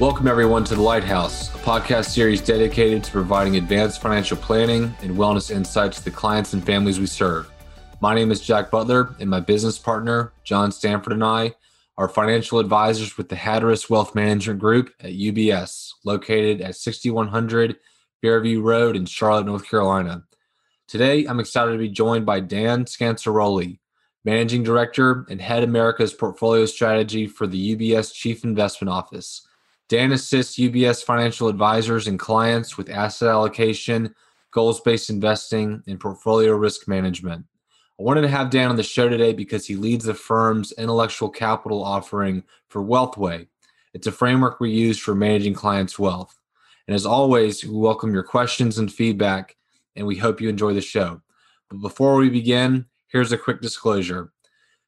Welcome, everyone, to The Lighthouse, a podcast series dedicated to providing advanced financial planning and wellness insights to the clients and families we serve. My name is Jack Butler, and my business partner, John Stanford, and I are financial advisors with the Hatteras Wealth Management Group at UBS, located at 6100 Fairview Road in Charlotte, North Carolina. Today, I'm excited to be joined by Dan Scansaroli, Managing Director and Head America's Portfolio Strategy for the UBS Chief Investment Office. Dan assists UBS financial advisors and clients with asset allocation, goals based investing, and portfolio risk management. I wanted to have Dan on the show today because he leads the firm's intellectual capital offering for Wealthway. It's a framework we use for managing clients' wealth. And as always, we welcome your questions and feedback, and we hope you enjoy the show. But before we begin, here's a quick disclosure.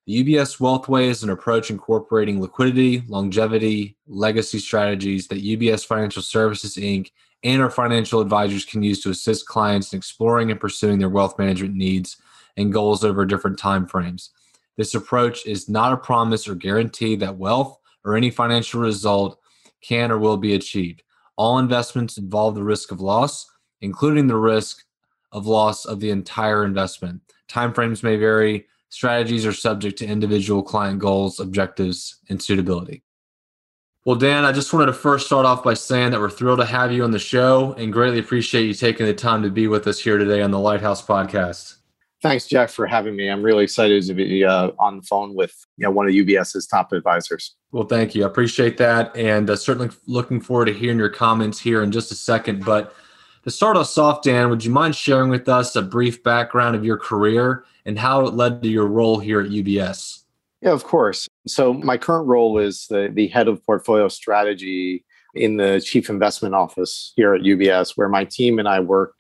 The UBS Wealthway is an approach incorporating liquidity, longevity, legacy strategies that UBS Financial Services Inc. and our financial advisors can use to assist clients in exploring and pursuing their wealth management needs and goals over different time frames. This approach is not a promise or guarantee that wealth or any financial result can or will be achieved. All investments involve the risk of loss, including the risk of loss of the entire investment. Timeframes may vary, strategies are subject to individual client goals, objectives, and suitability. Well, Dan, I just wanted to first start off by saying that we're thrilled to have you on the show and greatly appreciate you taking the time to be with us here today on the Lighthouse podcast. Thanks, Jeff, for having me. I'm really excited to be uh, on the phone with you know, one of UBS's top advisors. Well, thank you. I appreciate that. And uh, certainly looking forward to hearing your comments here in just a second. But to start us off, Dan, would you mind sharing with us a brief background of your career and how it led to your role here at UBS? Yeah, of course. So my current role is the, the head of portfolio strategy in the chief investment office here at UBS, where my team and I work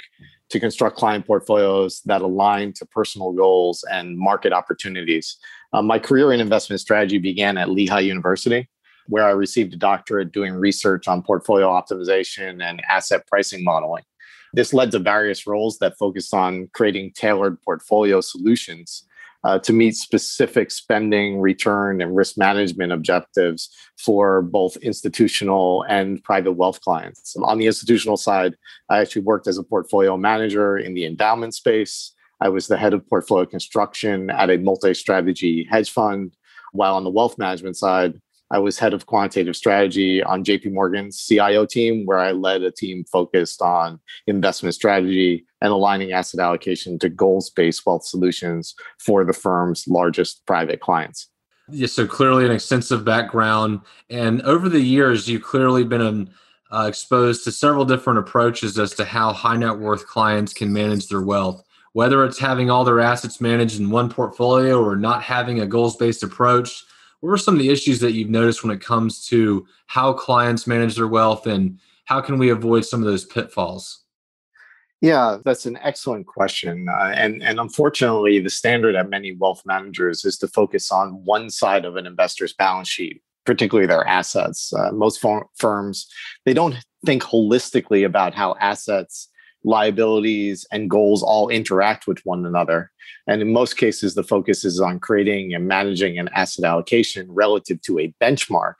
to construct client portfolios that align to personal goals and market opportunities. Um, my career in investment strategy began at Lehigh University, where I received a doctorate doing research on portfolio optimization and asset pricing modeling. This led to various roles that focused on creating tailored portfolio solutions uh, to meet specific spending, return, and risk management objectives for both institutional and private wealth clients. On the institutional side, I actually worked as a portfolio manager in the endowment space. I was the head of portfolio construction at a multi strategy hedge fund. While on the wealth management side, I was head of quantitative strategy on JP Morgan's CIO team, where I led a team focused on investment strategy and aligning asset allocation to goals based wealth solutions for the firm's largest private clients. Yes, so clearly an extensive background. And over the years, you've clearly been uh, exposed to several different approaches as to how high net worth clients can manage their wealth, whether it's having all their assets managed in one portfolio or not having a goals based approach what are some of the issues that you've noticed when it comes to how clients manage their wealth and how can we avoid some of those pitfalls? Yeah, that's an excellent question. Uh, and, and unfortunately, the standard at many wealth managers is to focus on one side of an investor's balance sheet, particularly their assets. Uh, most firms, they don't think holistically about how assets liabilities and goals all interact with one another. And in most cases, the focus is on creating and managing an asset allocation relative to a benchmark,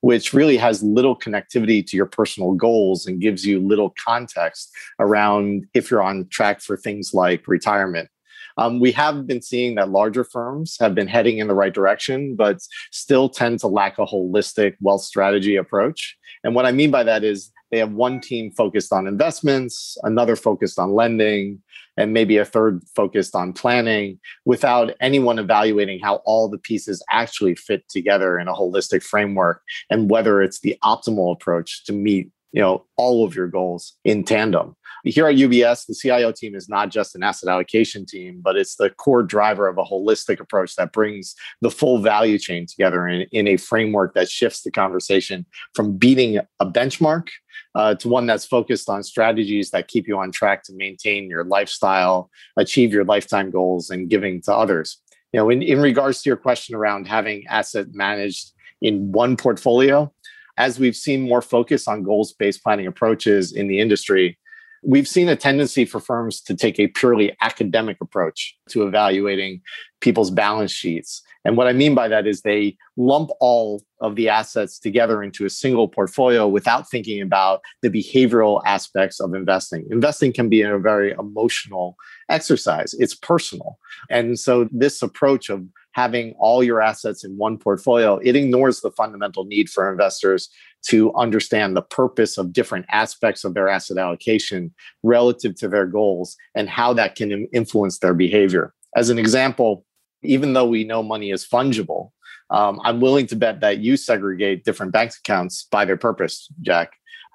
which really has little connectivity to your personal goals and gives you little context around if you're on track for things like retirement. Um, we have been seeing that larger firms have been heading in the right direction, but still tend to lack a holistic wealth strategy approach. And what I mean by that is they have one team focused on investments, another focused on lending, and maybe a third focused on planning without anyone evaluating how all the pieces actually fit together in a holistic framework and whether it's the optimal approach to meet you know all of your goals in tandem here at ubs the cio team is not just an asset allocation team but it's the core driver of a holistic approach that brings the full value chain together in, in a framework that shifts the conversation from beating a benchmark uh, to one that's focused on strategies that keep you on track to maintain your lifestyle achieve your lifetime goals and giving to others. You know in, in regards to your question around having asset managed in one portfolio as we've seen more focus on goals based planning approaches in the industry, we've seen a tendency for firms to take a purely academic approach to evaluating people's balance sheets And what I mean by that is they lump all of the assets together into a single portfolio without thinking about the behavioral aspects of investing. Investing can be a very emotional exercise, it's personal. And so, this approach of having all your assets in one portfolio, it ignores the fundamental need for investors to understand the purpose of different aspects of their asset allocation relative to their goals and how that can influence their behavior. As an example, even though we know money is fungible, um, I'm willing to bet that you segregate different bank accounts by their purpose, Jack.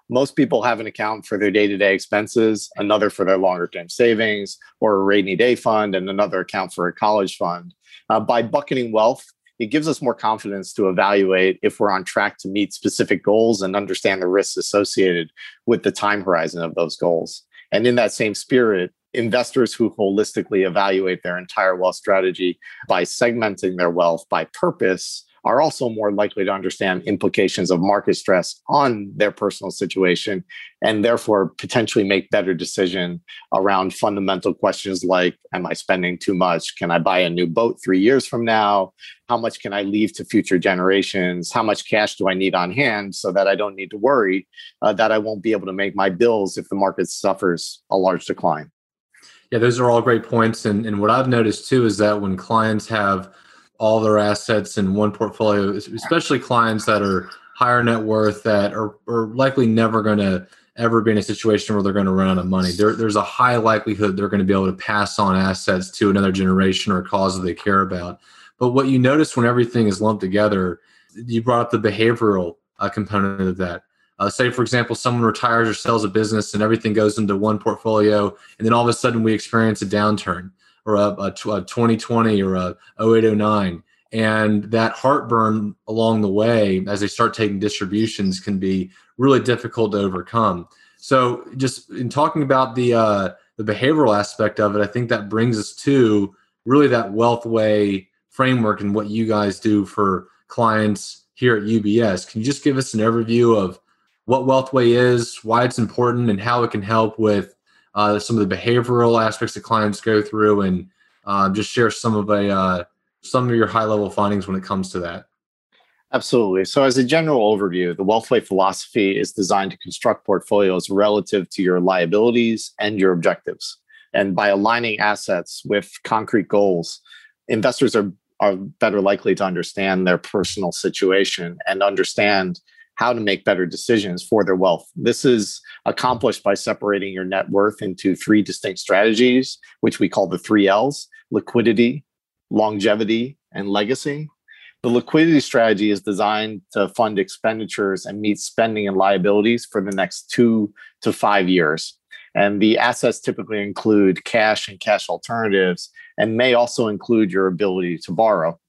Most people have an account for their day to day expenses, another for their longer term savings or a rainy day fund, and another account for a college fund. Uh, by bucketing wealth, it gives us more confidence to evaluate if we're on track to meet specific goals and understand the risks associated with the time horizon of those goals. And in that same spirit, investors who holistically evaluate their entire wealth strategy by segmenting their wealth by purpose are also more likely to understand implications of market stress on their personal situation and therefore potentially make better decision around fundamental questions like am i spending too much? Can i buy a new boat 3 years from now? How much can i leave to future generations? How much cash do i need on hand so that i don't need to worry uh, that i won't be able to make my bills if the market suffers a large decline? Yeah those are all great points. And, and what i've noticed too is that when clients have all their assets in one portfolio, especially clients that are higher net worth that are, are likely never going to ever be in a situation where they're going to run out of money. There, there's a high likelihood they're going to be able to pass on assets to another generation or a cause that they care about. But what you notice when everything is lumped together, you brought up the behavioral uh, component of that. Uh, say, for example, someone retires or sells a business and everything goes into one portfolio, and then all of a sudden we experience a downturn or a, a, a 2020 or a 0809 and that heartburn along the way as they start taking distributions can be really difficult to overcome. So just in talking about the uh, the behavioral aspect of it i think that brings us to really that wealthway framework and what you guys do for clients here at ubs can you just give us an overview of what wealthway is why it's important and how it can help with uh, some of the behavioral aspects that clients go through, and uh, just share some of a uh, some of your high level findings when it comes to that. Absolutely. So, as a general overview, the Wealthway philosophy is designed to construct portfolios relative to your liabilities and your objectives. And by aligning assets with concrete goals, investors are, are better likely to understand their personal situation and understand how to make better decisions for their wealth. This is accomplished by separating your net worth into three distinct strategies, which we call the three L's liquidity, longevity, and legacy. The liquidity strategy is designed to fund expenditures and meet spending and liabilities for the next two to five years. And the assets typically include cash and cash alternatives and may also include your ability to borrow.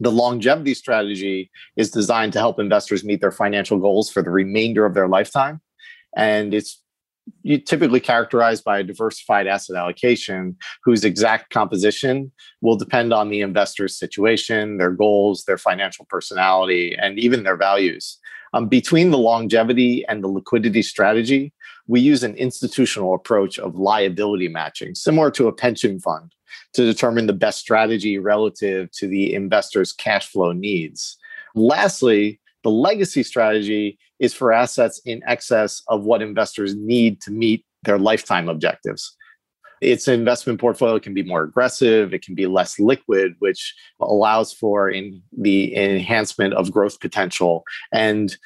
The longevity strategy is designed to help investors meet their financial goals for the remainder of their lifetime. And it's typically characterized by a diversified asset allocation whose exact composition will depend on the investor's situation, their goals, their financial personality, and even their values. Um, between the longevity and the liquidity strategy, we use an institutional approach of liability matching, similar to a pension fund to determine the best strategy relative to the investor's cash flow needs. Lastly, the legacy strategy is for assets in excess of what investors need to meet their lifetime objectives. Its investment portfolio can be more aggressive, it can be less liquid, which allows for in the enhancement of growth potential and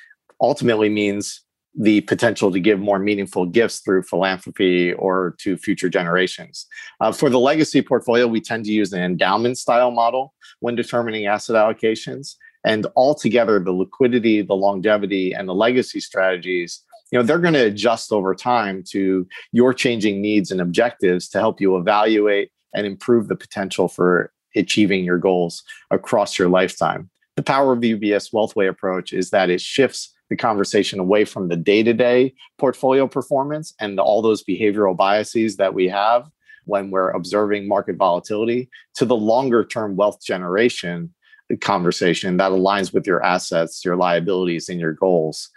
ultimately means the potential to give more meaningful gifts through philanthropy or to future generations. Uh, for the legacy portfolio, we tend to use an endowment style model when determining asset allocations. And altogether, the liquidity, the longevity, and the legacy strategies, you know, they're going to adjust over time to your changing needs and objectives to help you evaluate and improve the potential for achieving your goals across your lifetime. The power of the UBS Wealthway approach is that it shifts the conversation away from the day to day portfolio performance and all those behavioral biases that we have when we're observing market volatility to the longer term wealth generation conversation that aligns with your assets, your liabilities, and your goals.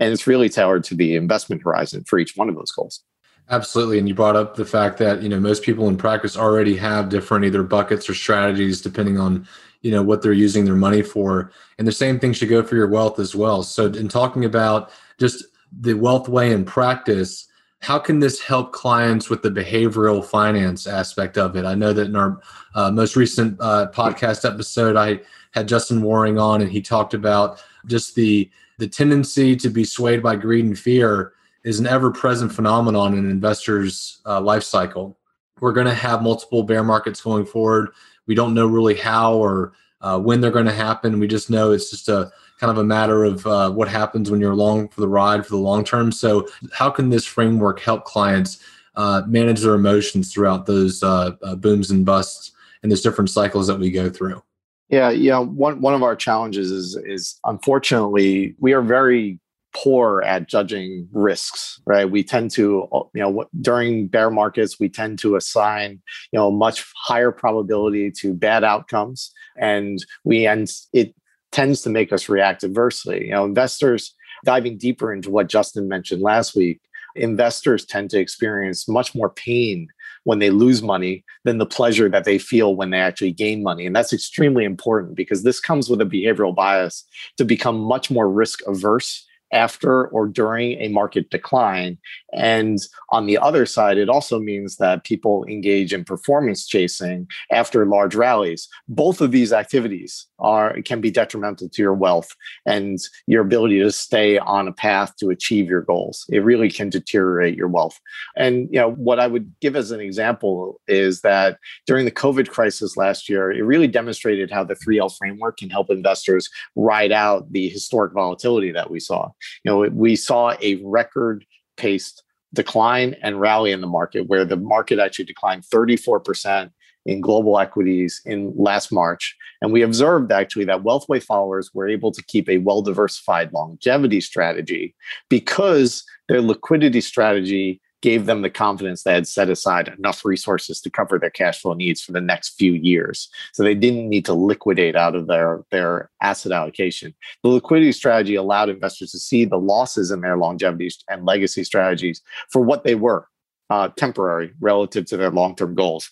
And it's really tailored to the investment horizon for each one of those goals. Absolutely. And you brought up the fact that, you know, most people in practice already have different either buckets or strategies depending on, you know what they're using their money for. And the same thing should go for your wealth as well. So in talking about just the wealth way in practice how can this help clients with the behavioral finance aspect of it? I know that in our uh, most recent uh, podcast episode i had justin waring on and he talked about just the the tendency to be swayed by greed and fear is an ever-present phenomenon in investor's uh, life cycle. We're going to have multiple bear markets going forward we don't know really how or uh, when they're going to happen. We just know it's just a kind of a matter of uh, what happens when you're along for the ride for the long term. So, how can this framework help clients uh, manage their emotions throughout those uh, uh, booms and busts and those different cycles that we go through? Yeah, yeah. One one of our challenges is is unfortunately we are very poor at judging risks, right? We tend to, you know, during bear markets, we tend to assign, you know, much higher probability to bad outcomes, and we end it tends to make us react adversely. You know, investors diving deeper into what Justin mentioned last week, investors tend to experience much more pain when they lose money than the pleasure that they feel when they actually gain money. And that's extremely important because this comes with a behavioral bias to become much more risk averse after or during a market decline. And on the other side, it also means that people engage in performance chasing after large rallies. Both of these activities are can be detrimental to your wealth and your ability to stay on a path to achieve your goals. It really can deteriorate your wealth. And you know what I would give as an example is that during the COVID crisis last year, it really demonstrated how the 3L framework can help investors ride out the historic volatility that we saw. You know, we saw a record paced decline and rally in the market where the market actually declined 34% in global equities in last March. And we observed actually that Wealthway followers were able to keep a well diversified longevity strategy because their liquidity strategy gave them the confidence they had set aside enough resources to cover their cash flow needs for the next few years. So they didn't need to liquidate out of their, their asset allocation. The liquidity strategy allowed investors to see the losses in their longevity and legacy strategies for what they were uh, temporary relative to their long term goals.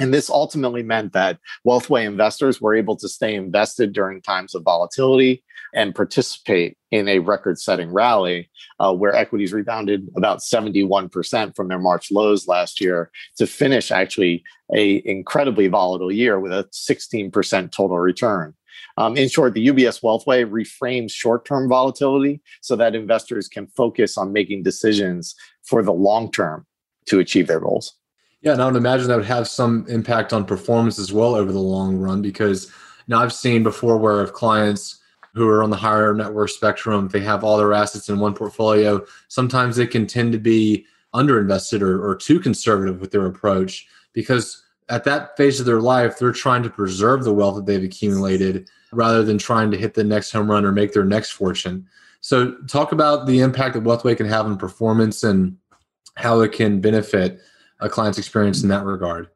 And this ultimately meant that Wealthway investors were able to stay invested during times of volatility and participate in a record setting rally uh, where equities rebounded about 71% from their March lows last year to finish actually a incredibly volatile year with a 16% total return. Um, in short, the UBS Wealthway reframes short term volatility so that investors can focus on making decisions for the long term to achieve their goals. Yeah, and I would imagine that would have some impact on performance as well over the long run because now I've seen before where if clients who are on the higher net worth spectrum, they have all their assets in one portfolio, sometimes they can tend to be underinvested or, or too conservative with their approach because at that phase of their life, they're trying to preserve the wealth that they've accumulated rather than trying to hit the next home run or make their next fortune. So, talk about the impact that Wealthway can have on performance and how it can benefit a client's experience in that regard.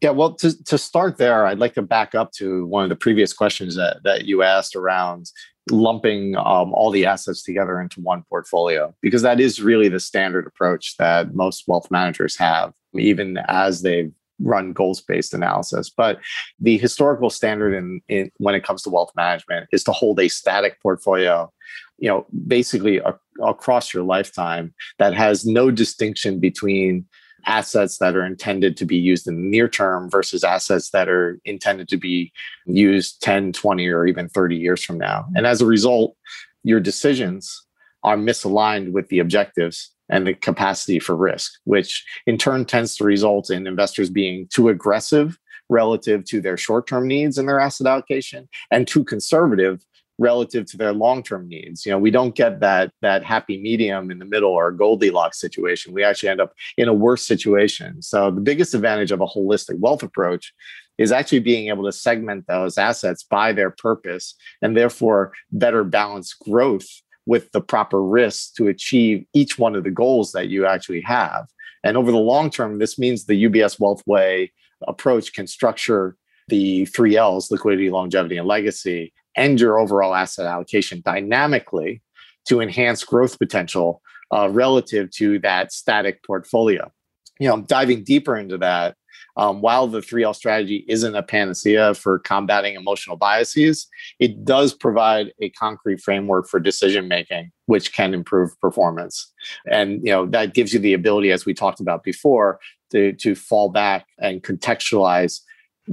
Yeah, well, to, to start there, I'd like to back up to one of the previous questions that, that you asked around lumping um, all the assets together into one portfolio, because that is really the standard approach that most wealth managers have, even as they've run goals based analysis. But the historical standard in, in when it comes to wealth management is to hold a static portfolio you know basically a, across your lifetime that has no distinction between assets that are intended to be used in the near term versus assets that are intended to be used 10, 20, or even 30 years from now. And as a result, your decisions are misaligned with the objectives and the capacity for risk, which in turn tends to result in investors being too aggressive relative to their short term needs and their asset allocation and too conservative relative to their long-term needs. You know, we don't get that that happy medium in the middle or Goldilocks situation. We actually end up in a worse situation. So the biggest advantage of a holistic wealth approach is actually being able to segment those assets by their purpose and therefore better balance growth with the proper risks to achieve each one of the goals that you actually have. And over the long term, this means the UBS Wealth Way approach can structure the three L's liquidity, longevity, and legacy and your overall asset allocation dynamically to enhance growth potential uh, relative to that static portfolio. You know, diving deeper into that, um, while the 3L strategy isn't a panacea for combating emotional biases, it does provide a concrete framework for decision making, which can improve performance. And you know that gives you the ability, as we talked about before, to, to fall back and contextualize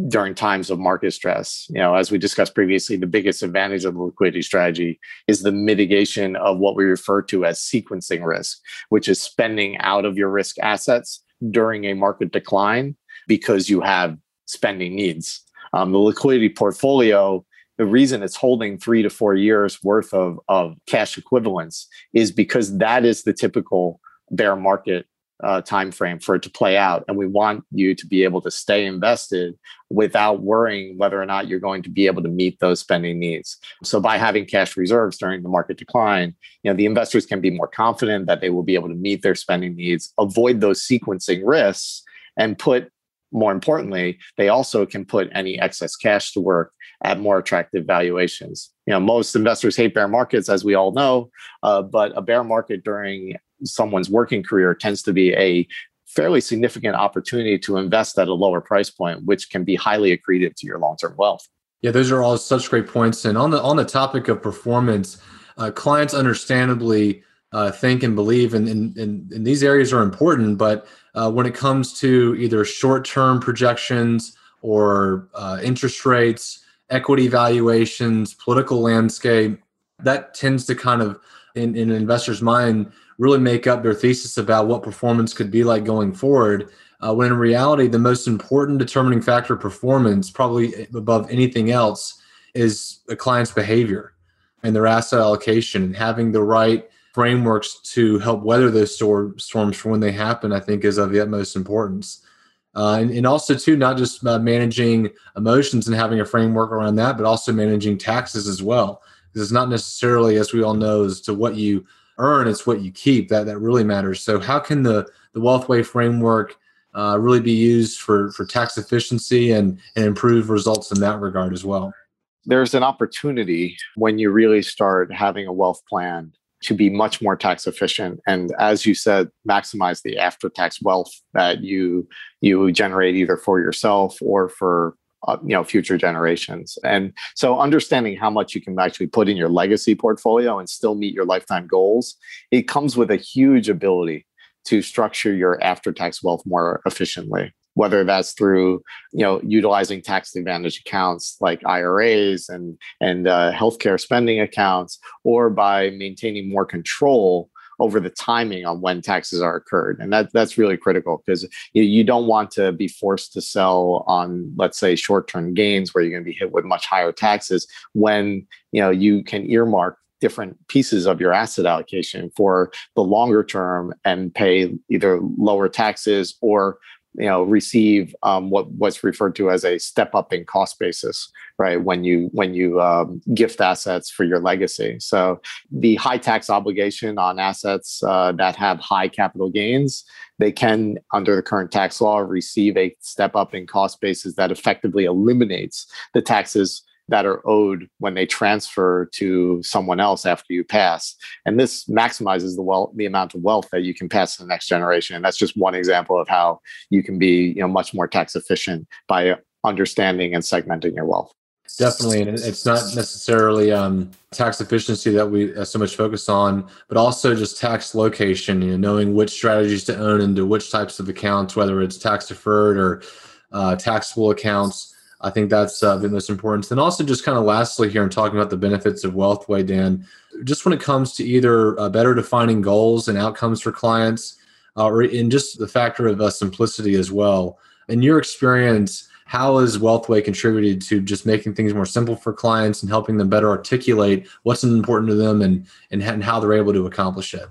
during times of market stress. You know, as we discussed previously, the biggest advantage of the liquidity strategy is the mitigation of what we refer to as sequencing risk, which is spending out of your risk assets during a market decline because you have spending needs. Um, the liquidity portfolio, the reason it's holding three to four years worth of, of cash equivalents is because that is the typical bear market uh, time frame for it to play out and we want you to be able to stay invested without worrying whether or not you're going to be able to meet those spending needs so by having cash reserves during the market decline you know the investors can be more confident that they will be able to meet their spending needs avoid those sequencing risks and put more importantly, they also can put any excess cash to work at more attractive valuations. You know, most investors hate bear markets, as we all know, uh, but a bear market during someone's working career tends to be a fairly significant opportunity to invest at a lower price point, which can be highly accretive to your long-term wealth. Yeah, those are all such great points. And on the on the topic of performance, uh, clients understandably uh, think and believe, and, and, and, these areas are important. But uh, when it comes to either short-term projections or uh, interest rates, equity valuations, political landscape, that tends to kind of in, in an investor's mind really make up their thesis about what performance could be like going forward. Uh, when in reality, the most important determining factor of performance, probably above anything else, is a client's behavior and their asset allocation and having the right frameworks to help weather those storms for when they happen, I think is of the utmost importance. Uh, and, and, also, too, not just uh, managing emotions and having a framework around that, but also managing taxes as well. Because it's not necessarily, as we all know, as to what you earn, it's what you keep that that really matters. So, how can the the Wealthway framework uh, really be used for for tax efficiency and and improve results in that regard as well? There's an opportunity when you really start having a wealth plan to be much more tax efficient and as you said maximize the after tax wealth that you you generate either for yourself or for uh, you know future generations. And so understanding how much you can actually put in your legacy portfolio and still meet your lifetime goals it comes with a huge ability to structure your after tax wealth more efficiently whether that's through you know utilizing tax advantage accounts like IRAs and and uh, healthcare spending accounts or by maintaining more control over the timing on when taxes are incurred. And that that's really critical because you, you don't want to be forced to sell on let's say short-term gains where you're going to be hit with much higher taxes when you know you can earmark different pieces of your asset allocation for the longer term and pay either lower taxes or you know receive um, what what's referred to as a step up in cost basis right when you when you um, gift assets for your legacy. So the high tax obligation on assets uh, that have high capital gains they can under the current tax law receive a step up in cost basis that effectively eliminates the taxes that are owed when they transfer to someone else after you pass. And this maximizes the wealth, the amount of wealth that you can pass to the next generation. And that's just one example of how you can be, you know, much more tax efficient by understanding and segmenting your wealth. Definitely, and it's not necessarily um, tax efficiency that we uh, so much focus on, but also just tax location. You know, knowing which strategies to own into which types of accounts, whether it's tax deferred or uh, taxable accounts I think that's uh, the most important. And also, just kind of lastly here, and talking about the benefits of Wealthway, Dan, just when it comes to either uh, better defining goals and outcomes for clients, uh, or in just the factor of uh, simplicity as well. In your experience, how has Wealthway contributed to just making things more simple for clients and helping them better articulate what's important to them and, and, and how they're able to accomplish it?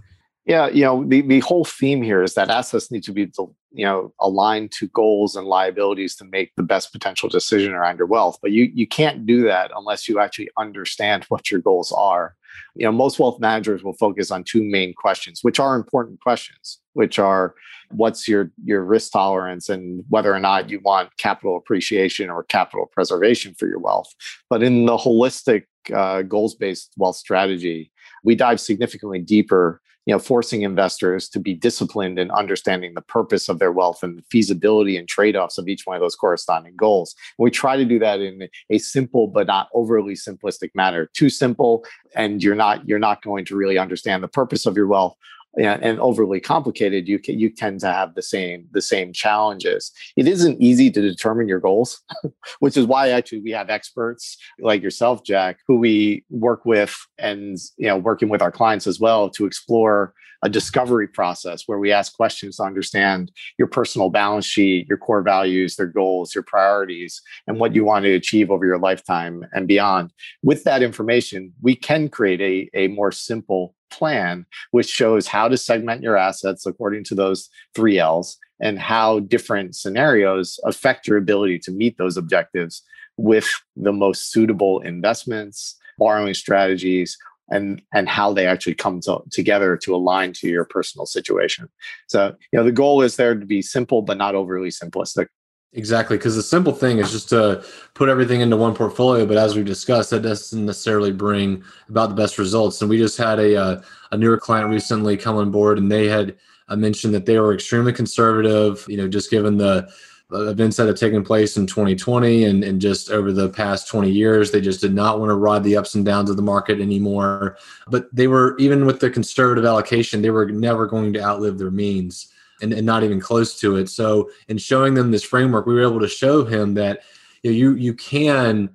Yeah, you know, the, the whole theme here is that assets need to be, you know, aligned to goals and liabilities to make the best potential decision around your wealth. But you you can't do that unless you actually understand what your goals are. You know, most wealth managers will focus on two main questions, which are important questions, which are what's your your risk tolerance and whether or not you want capital appreciation or capital preservation for your wealth. But in the holistic uh, goals based wealth strategy, we dive significantly deeper you know forcing investors to be disciplined in understanding the purpose of their wealth and the feasibility and trade-offs of each one of those corresponding goals. And we try to do that in a simple but not overly simplistic manner. Too simple and you're not you're not going to really understand the purpose of your wealth and overly complicated, you can, you tend to have the same the same challenges. It isn't easy to determine your goals, which is why actually we have experts like yourself, Jack, who we work with, and you know, working with our clients as well to explore a discovery process where we ask questions to understand your personal balance sheet, your core values, their goals, your priorities, and what you want to achieve over your lifetime and beyond. With that information, we can create a, a more simple plan, which shows how to segment your assets according to those three L's and how different scenarios affect your ability to meet those objectives with the most suitable investments, borrowing strategies, and and how they actually come to, together to align to your personal situation. So, you know, the goal is there to be simple but not overly simplistic. Exactly, because the simple thing is just to put everything into one portfolio. But as we discussed, that doesn't necessarily bring about the best results. And we just had a uh, a newer client recently come on board, and they had uh, mentioned that they were extremely conservative. You know, just given the events that have taken place in 2020 and, and just over the past 20 years, they just did not want to ride the ups and downs of the market anymore. But they were even with the conservative allocation, they were never going to outlive their means and, and not even close to it. So in showing them this framework, we were able to show him that you know, you, you can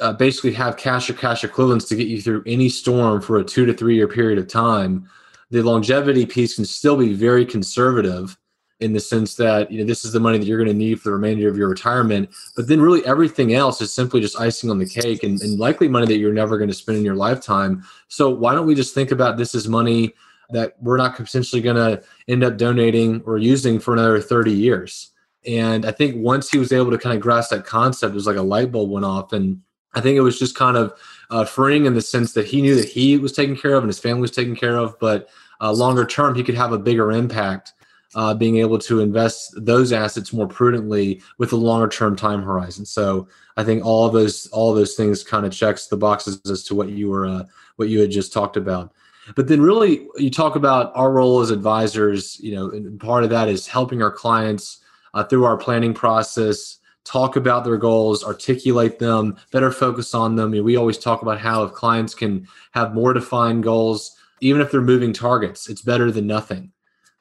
uh, basically have cash or cash equivalents to get you through any storm for a two to three year period of time. The longevity piece can still be very conservative in the sense that you know this is the money that you're going to need for the remainder of your retirement but then really everything else is simply just icing on the cake and, and likely money that you're never going to spend in your lifetime so why don't we just think about this as money that we're not potentially going to end up donating or using for another 30 years. And I think once he was able to kind of grasp that concept, it was like a light bulb went off. And I think it was just kind of uh, freeing in the sense that he knew that he was taken care of and his family was taken care of, but uh, longer term, he could have a bigger impact uh, being able to invest those assets more prudently with a longer term time horizon. So I think all of those all of those things kind of checks the boxes as to what you were uh, what you had just talked about. But then, really, you talk about our role as advisors. You know, and part of that is helping our clients uh, through our planning process, talk about their goals, articulate them, better focus on them. We always talk about how if clients can have more defined goals, even if they're moving targets, it's better than nothing.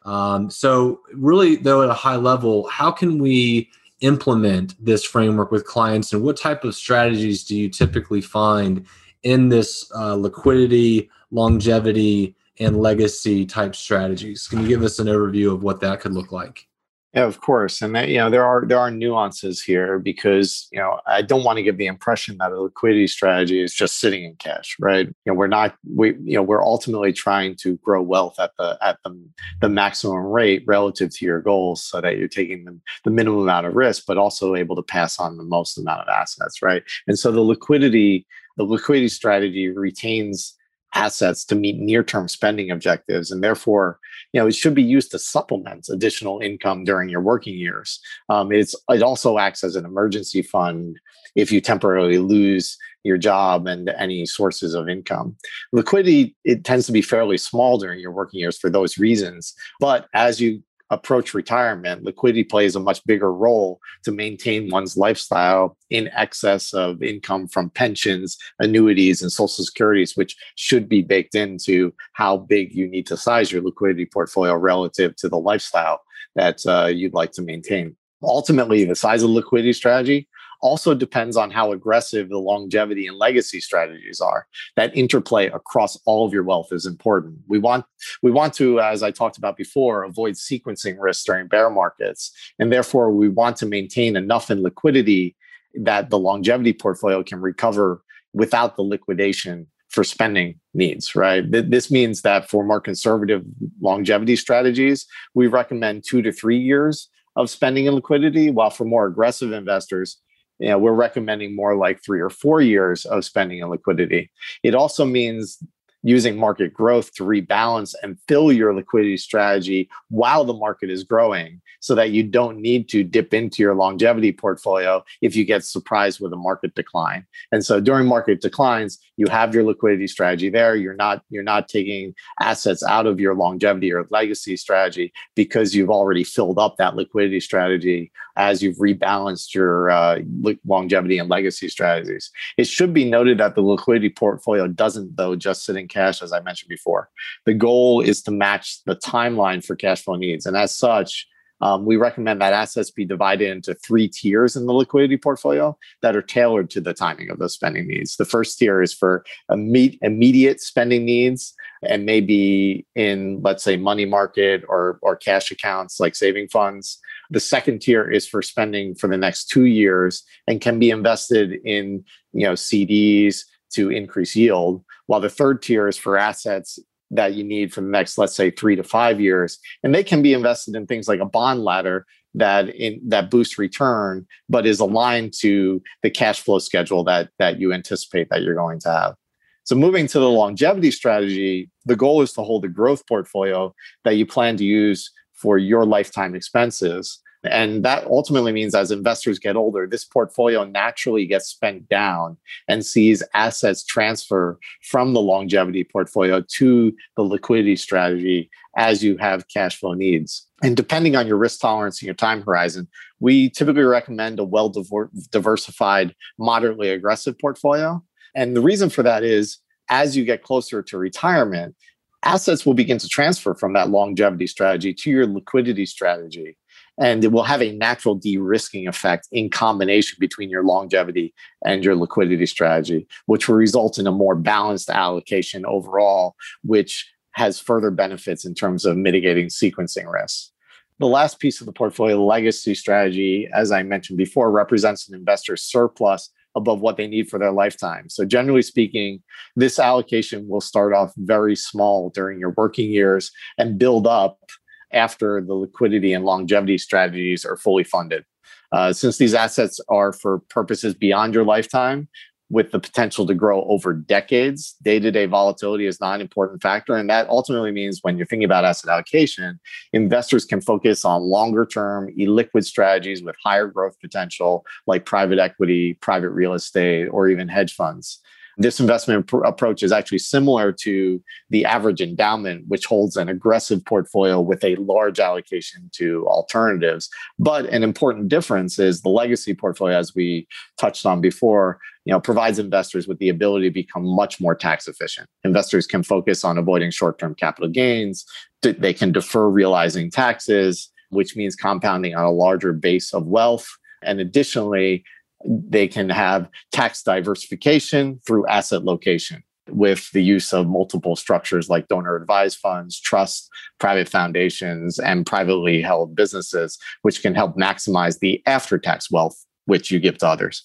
Um, so, really, though, at a high level, how can we implement this framework with clients, and what type of strategies do you typically find in this uh, liquidity? Longevity and legacy type strategies. Can you give us an overview of what that could look like? Yeah, of course, and that, you know there are there are nuances here because you know I don't want to give the impression that a liquidity strategy is just sitting in cash, right? You know we're not we you know we're ultimately trying to grow wealth at the at the the maximum rate relative to your goals, so that you're taking the, the minimum amount of risk, but also able to pass on the most amount of assets, right? And so the liquidity the liquidity strategy retains assets to meet near-term spending objectives and therefore you know it should be used to supplement additional income during your working years. Um, it's it also acts as an emergency fund if you temporarily lose your job and any sources of income. Liquidity it tends to be fairly small during your working years for those reasons but as you approach retirement, liquidity plays a much bigger role to maintain one's lifestyle in excess of income from pensions, annuities, and social securities, which should be baked into how big you need to size your liquidity portfolio relative to the lifestyle that uh, you'd like to maintain. Ultimately, the size of liquidity strategy also depends on how aggressive the longevity and legacy strategies are. That interplay across all of your wealth is important. We want we want to, as I talked about before, avoid sequencing risks during bear markets, and therefore we want to maintain enough in liquidity that the longevity portfolio can recover without the liquidation for spending needs, right? This means that for more conservative longevity strategies, we recommend two to three years of spending and liquidity, while for more aggressive investors, you know, we're recommending more like three or four years of spending and liquidity. It also means using market growth to rebalance and fill your liquidity strategy while the market is growing so that you don't need to dip into your longevity portfolio if you get surprised with a market decline. And so during market declines, you have your liquidity strategy there. You're not you're not taking assets out of your longevity or legacy strategy because you've already filled up that liquidity strategy as you've rebalanced your uh, longevity and legacy strategies. It should be noted that the liquidity portfolio doesn't though just sit in cash as I mentioned before. The goal is to match the timeline for cash flow needs and as such um, we recommend that assets be divided into three tiers in the liquidity portfolio that are tailored to the timing of those spending needs. The first tier is for immediate spending needs and maybe in, let's say, money market or, or cash accounts like saving funds. The second tier is for spending for the next two years and can be invested in you know, CDs to increase yield, while the third tier is for assets that you need for the next, let's say, three to five years. And they can be invested in things like a bond ladder that in that boosts return, but is aligned to the cash flow schedule that that you anticipate that you're going to have. So moving to the longevity strategy, the goal is to hold a growth portfolio that you plan to use for your lifetime expenses and that ultimately means as investors get older, this portfolio naturally gets spent down and sees assets transfer from the longevity portfolio to the liquidity strategy as you have cash flow needs. And depending on your risk tolerance and your time horizon, we typically recommend a well diversified, moderately aggressive portfolio. And the reason for that is as you get closer to retirement, assets will begin to transfer from that longevity strategy to your liquidity strategy and it will have a natural de-risking effect in combination between your longevity and your liquidity strategy which will result in a more balanced allocation overall which has further benefits in terms of mitigating sequencing risks the last piece of the portfolio legacy strategy as i mentioned before represents an investor's surplus above what they need for their lifetime. So, generally speaking, this allocation will start off very small during your working years and build up after the liquidity and longevity strategies are fully funded. Uh, since these assets are for purposes beyond your lifetime, with the potential to grow over decades, day to day volatility is not an important factor. And that ultimately means when you're thinking about asset allocation, investors can focus on longer term, illiquid strategies with higher growth potential, like private equity, private real estate, or even hedge funds. This investment pr- approach is actually similar to the average endowment, which holds an aggressive portfolio with a large allocation to alternatives. But an important difference is the legacy portfolio, as we touched on before, you know, provides investors with the ability to become much more tax efficient. Investors can focus on avoiding short-term capital gains. They can defer realizing taxes, which means compounding on a larger base of wealth. And additionally, they can have tax diversification through asset location with the use of multiple structures like donor advised funds, trusts, private foundations, and privately held businesses, which can help maximize the after tax wealth which you give to others.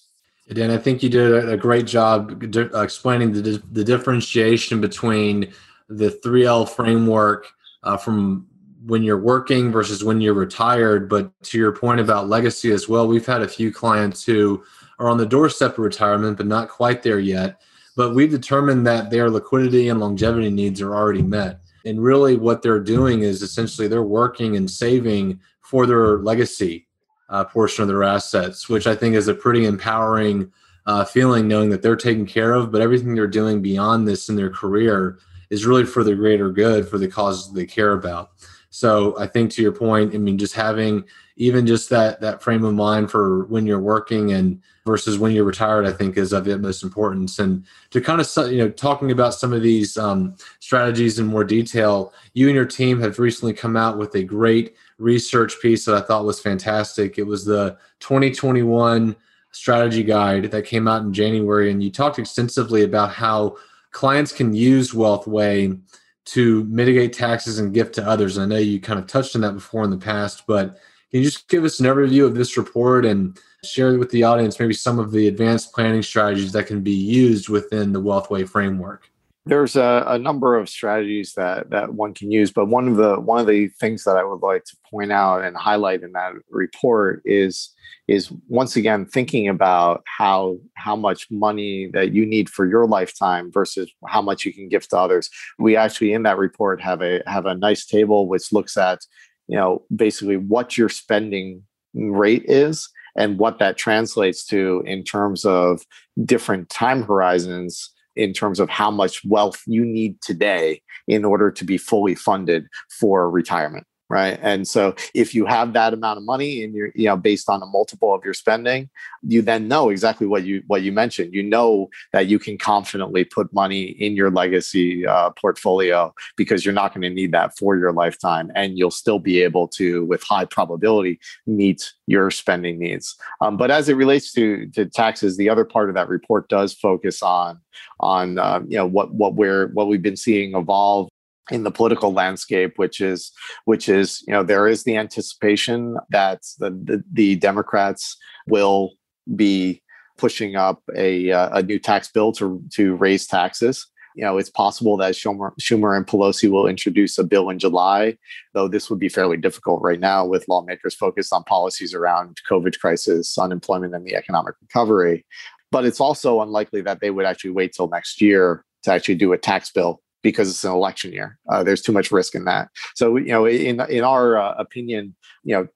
Dan, I think you did a great job explaining the, the differentiation between the 3L framework uh, from when you're working versus when you're retired. But to your point about legacy as well, we've had a few clients who are on the doorstep of retirement, but not quite there yet. But we've determined that their liquidity and longevity needs are already met. And really, what they're doing is essentially they're working and saving for their legacy uh, portion of their assets, which I think is a pretty empowering uh, feeling knowing that they're taken care of, but everything they're doing beyond this in their career is really for the greater good for the causes they care about. So I think to your point, I mean, just having even just that that frame of mind for when you're working and versus when you're retired, I think is of utmost importance. And to kind of you know talking about some of these um, strategies in more detail, you and your team have recently come out with a great research piece that I thought was fantastic. It was the 2021 strategy guide that came out in January, and you talked extensively about how clients can use WealthWay to mitigate taxes and gift to others. I know you kind of touched on that before in the past, but can you just give us an overview of this report and share with the audience maybe some of the advanced planning strategies that can be used within the WealthWay framework? There's a, a, number of strategies that that one can use but one of the one of the things that i would like to point out and highlight in that report is is once again thinking about how how much money that you need for your lifetime versus how much you can give to others. We actually in that report have a have a nice table which looks at you know basically what your spending rate is and what that translates to in terms of different time horizons in terms of how much wealth you need today in order to be fully funded for retirement right? And so if you have that amount of money and you're you know based on a multiple of your spending you then know exactly what you what you mentioned. You know that you can confidently put money in your legacy uh, portfolio because you're not going to need that for your lifetime and you'll still be able to with high probability meet your spending needs. Um, but as it relates to to taxes the other part of that report does focus on on uh, you know what what we're what we've been seeing evolve in the political landscape, which is which is you know there is the anticipation that the the, the Democrats will be pushing up a uh, a new tax bill to to raise taxes. You know, it's possible that Schumer, Schumer and Pelosi will introduce a bill in July, though this would be fairly difficult right now with lawmakers focused on policies around COVID crisis, unemployment, and the economic recovery. But it's also unlikely that they would actually wait till next year to actually do a tax bill because it's an election year. Uh, there's too much risk in that. So, you know, in in our uh, opinion, you know,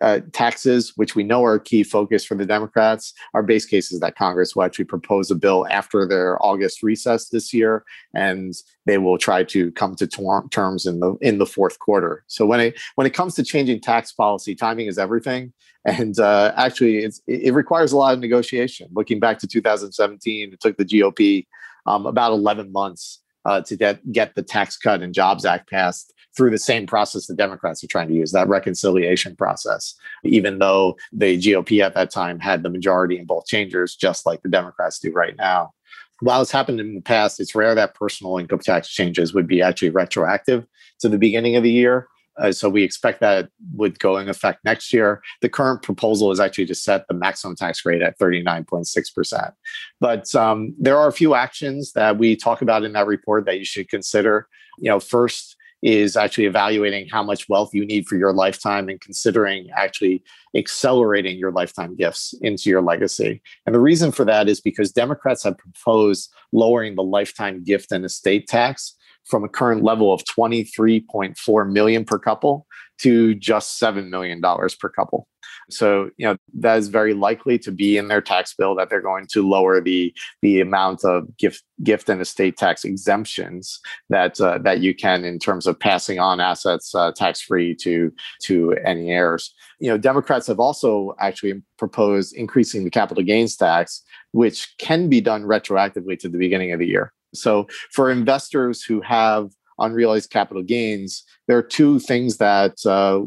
uh, taxes, which we know are a key focus for the Democrats, our base case is that Congress will actually propose a bill after their August recess this year, and they will try to come to terms in the in the fourth quarter. So when it when it comes to changing tax policy, timing is everything, and uh, actually, it requires a lot of negotiation. Looking back to 2017, it took the GOP um, about 11 months uh, to get, get the Tax Cut and Jobs Act passed through the same process the Democrats are trying to use, that reconciliation process, even though the GOP at that time had the majority in both chambers, just like the Democrats do right now. While it's happened in the past, it's rare that personal income tax changes would be actually retroactive to the beginning of the year. Uh, so we expect that would go in effect next year. The current proposal is actually to set the maximum tax rate at 39.6%. But um, there are a few actions that we talk about in that report that you should consider. You know, first is actually evaluating how much wealth you need for your lifetime and considering actually accelerating your lifetime gifts into your legacy. And the reason for that is because Democrats have proposed lowering the lifetime gift and estate tax from a current level of 23.4 million per couple to just $7 million per couple. So, you know, that is very likely to be in their tax bill that they're going to lower the the amount of gift gift and estate tax exemptions that uh, that you can in terms of passing on assets uh, tax free to to any heirs. You know, Democrats have also actually proposed increasing the capital gains tax, which can be done retroactively to the beginning of the year. So for investors who have unrealized capital gains, there are two things that uh,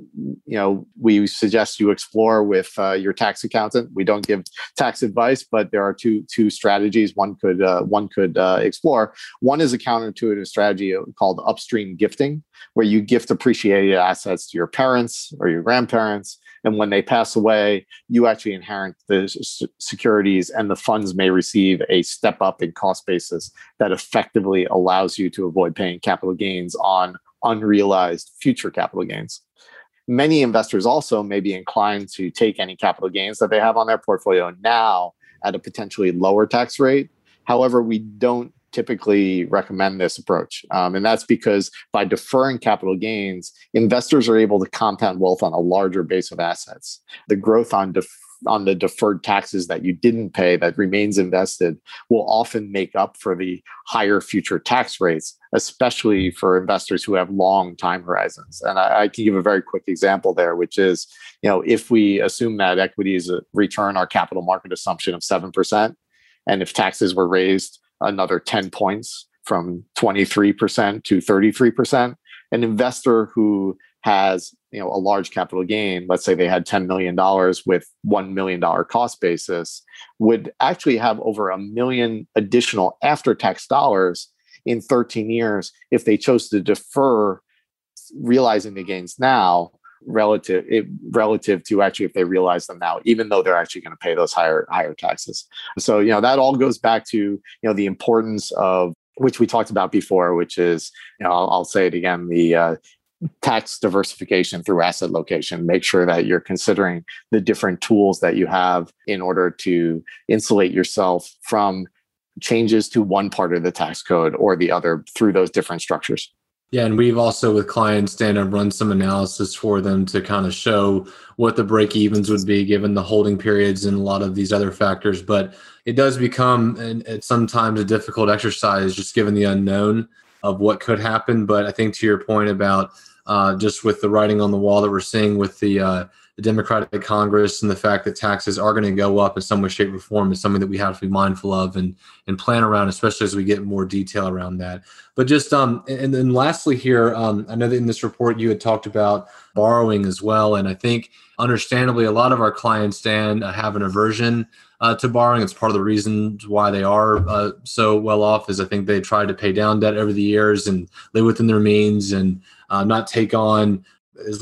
you know we suggest you explore with uh, your tax accountant. We don't give tax advice, but there are two two strategies one could uh, one could uh, explore. One is a counterintuitive strategy called upstream gifting, where you gift appreciated assets to your parents or your grandparents and when they pass away, you actually inherit the securities, and the funds may receive a step up in cost basis that effectively allows you to avoid paying capital gains on unrealized future capital gains. Many investors also may be inclined to take any capital gains that they have on their portfolio now at a potentially lower tax rate. However, we don't typically recommend this approach. Um, and that's because by deferring capital gains, investors are able to compound wealth on a larger base of assets. The growth on def- on the deferred taxes that you didn't pay that remains invested will often make up for the higher future tax rates, especially for investors who have long time horizons. And I, I can give a very quick example there, which is, you know, if we assume that equities return our capital market assumption of 7%, and if taxes were raised another 10 points from 23% to 33%. An investor who has you know a large capital gain let's say they had $10 million with $1 million cost basis would actually have over a million additional after tax dollars in 13 years if they chose to defer realizing the gains now relative it, relative to actually if they realize them now even though they're actually going to pay those higher higher taxes so you know that all goes back to you know the importance of which we talked about before, which is, you know, I'll, I'll say it again, the uh, tax diversification through asset location. Make sure that you're considering the different tools that you have in order to insulate yourself from changes to one part of the tax code or the other through those different structures. Yeah, and we've also with clients up run some analysis for them to kind of show what the break evens would be given the holding periods and a lot of these other factors. But it does become and it's sometimes a difficult exercise just given the unknown of what could happen. But I think to your point about uh, just with the writing on the wall that we're seeing with the uh, the Democratic Congress and the fact that taxes are going to go up in some way, shape, or form is something that we have to be mindful of and and plan around, especially as we get more detail around that. But just um, and then lastly here, um, I know that in this report you had talked about borrowing as well, and I think understandably a lot of our clients Dan uh, have an aversion uh, to borrowing. It's part of the reasons why they are uh, so well off. Is I think they try to pay down debt over the years and live within their means and uh, not take on as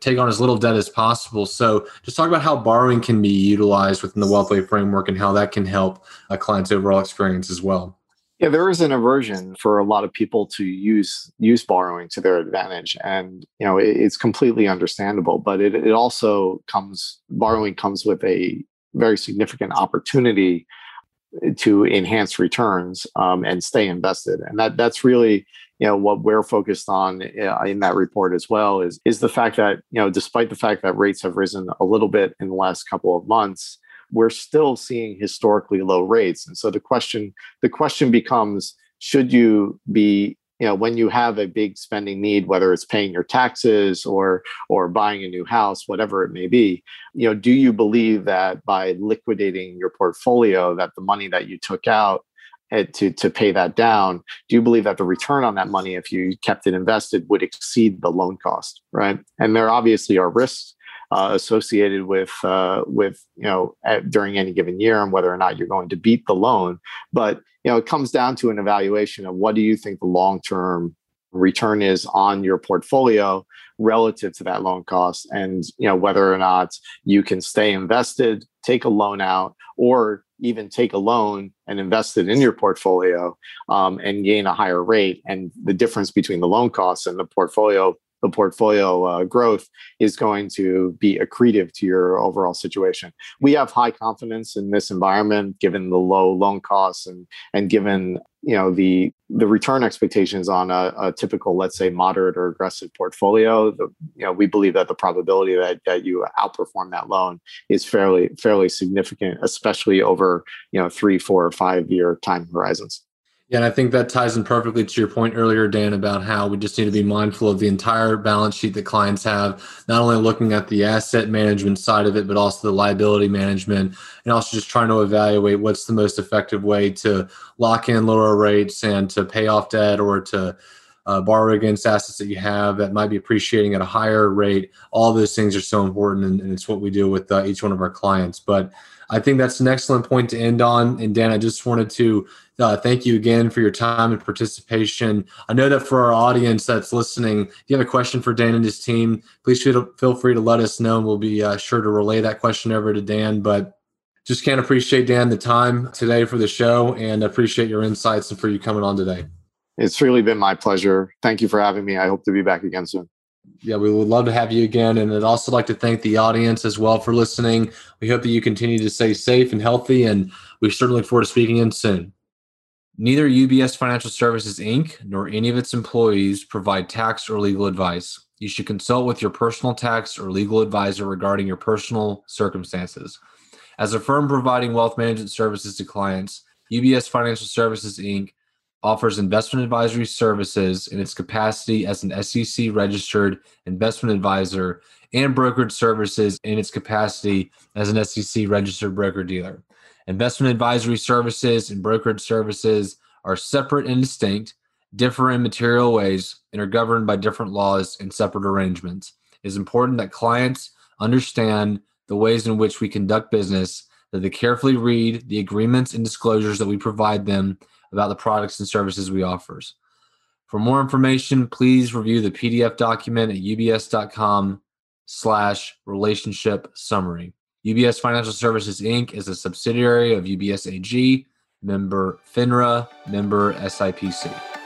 take on as little debt as possible. So, just talk about how borrowing can be utilized within the Wealth Way framework and how that can help a client's overall experience as well. Yeah, there is an aversion for a lot of people to use use borrowing to their advantage, and you know it, it's completely understandable. But it it also comes borrowing comes with a very significant opportunity to enhance returns um, and stay invested, and that that's really you know what we're focused on uh, in that report as well is is the fact that you know despite the fact that rates have risen a little bit in the last couple of months we're still seeing historically low rates. And so the question the question becomes should you be you know when you have a big spending need whether it's paying your taxes or or buying a new house whatever it may be you know do you believe that by liquidating your portfolio that the money that you took out to to pay that down do you believe that the return on that money if you kept it invested would exceed the loan cost right? And there obviously are risks uh, associated with uh, with you know at, during any given year and whether or not you're going to beat the loan. But you know it comes down to an evaluation of what do you think the long term return is on your portfolio relative to that loan cost and you know whether or not you can stay invested take a loan out or even take a loan and invest it in your portfolio um, and gain a higher rate. And the difference between the loan costs and the portfolio the portfolio uh, growth is going to be accretive to your overall situation. We have high confidence in this environment, given the low loan costs and and given you know the the return expectations on a, a typical, let's say, moderate or aggressive portfolio. The, you know, we believe that the probability that that you outperform that loan is fairly fairly significant, especially over you know three, four, or five year time horizons. Yeah, and I think that ties in perfectly to your point earlier, Dan, about how we just need to be mindful of the entire balance sheet that clients have, not only looking at the asset management side of it, but also the liability management, and also just trying to evaluate what's the most effective way to lock in lower rates and to pay off debt or to uh, borrow against assets that you have that might be appreciating at a higher rate. All those things are so important, and, and it's what we do with uh, each one of our clients. But I think that's an excellent point to end on. And Dan, I just wanted to uh, thank you again for your time and participation. I know that for our audience that's listening, if you have a question for Dan and his team, please feel free to let us know. And we'll be uh, sure to relay that question over to Dan. But just can't appreciate, Dan, the time today for the show and appreciate your insights and for you coming on today. It's really been my pleasure. Thank you for having me. I hope to be back again soon. Yeah, we would love to have you again. And I'd also like to thank the audience as well for listening. We hope that you continue to stay safe and healthy, and we certainly look forward to speaking in soon. Neither UBS Financial Services Inc. nor any of its employees provide tax or legal advice. You should consult with your personal tax or legal advisor regarding your personal circumstances. As a firm providing wealth management services to clients, UBS Financial Services Inc. offers investment advisory services in its capacity as an SEC registered investment advisor and brokerage services in its capacity as an SEC registered broker dealer. Investment advisory services and brokerage services are separate and distinct, differ in material ways, and are governed by different laws and separate arrangements. It is important that clients understand the ways in which we conduct business, that they carefully read the agreements and disclosures that we provide them about the products and services we offer. For more information, please review the PDF document at ubs.com slash relationship summary. UBS Financial Services Inc. is a subsidiary of UBS AG. member FINRA, member SIPC.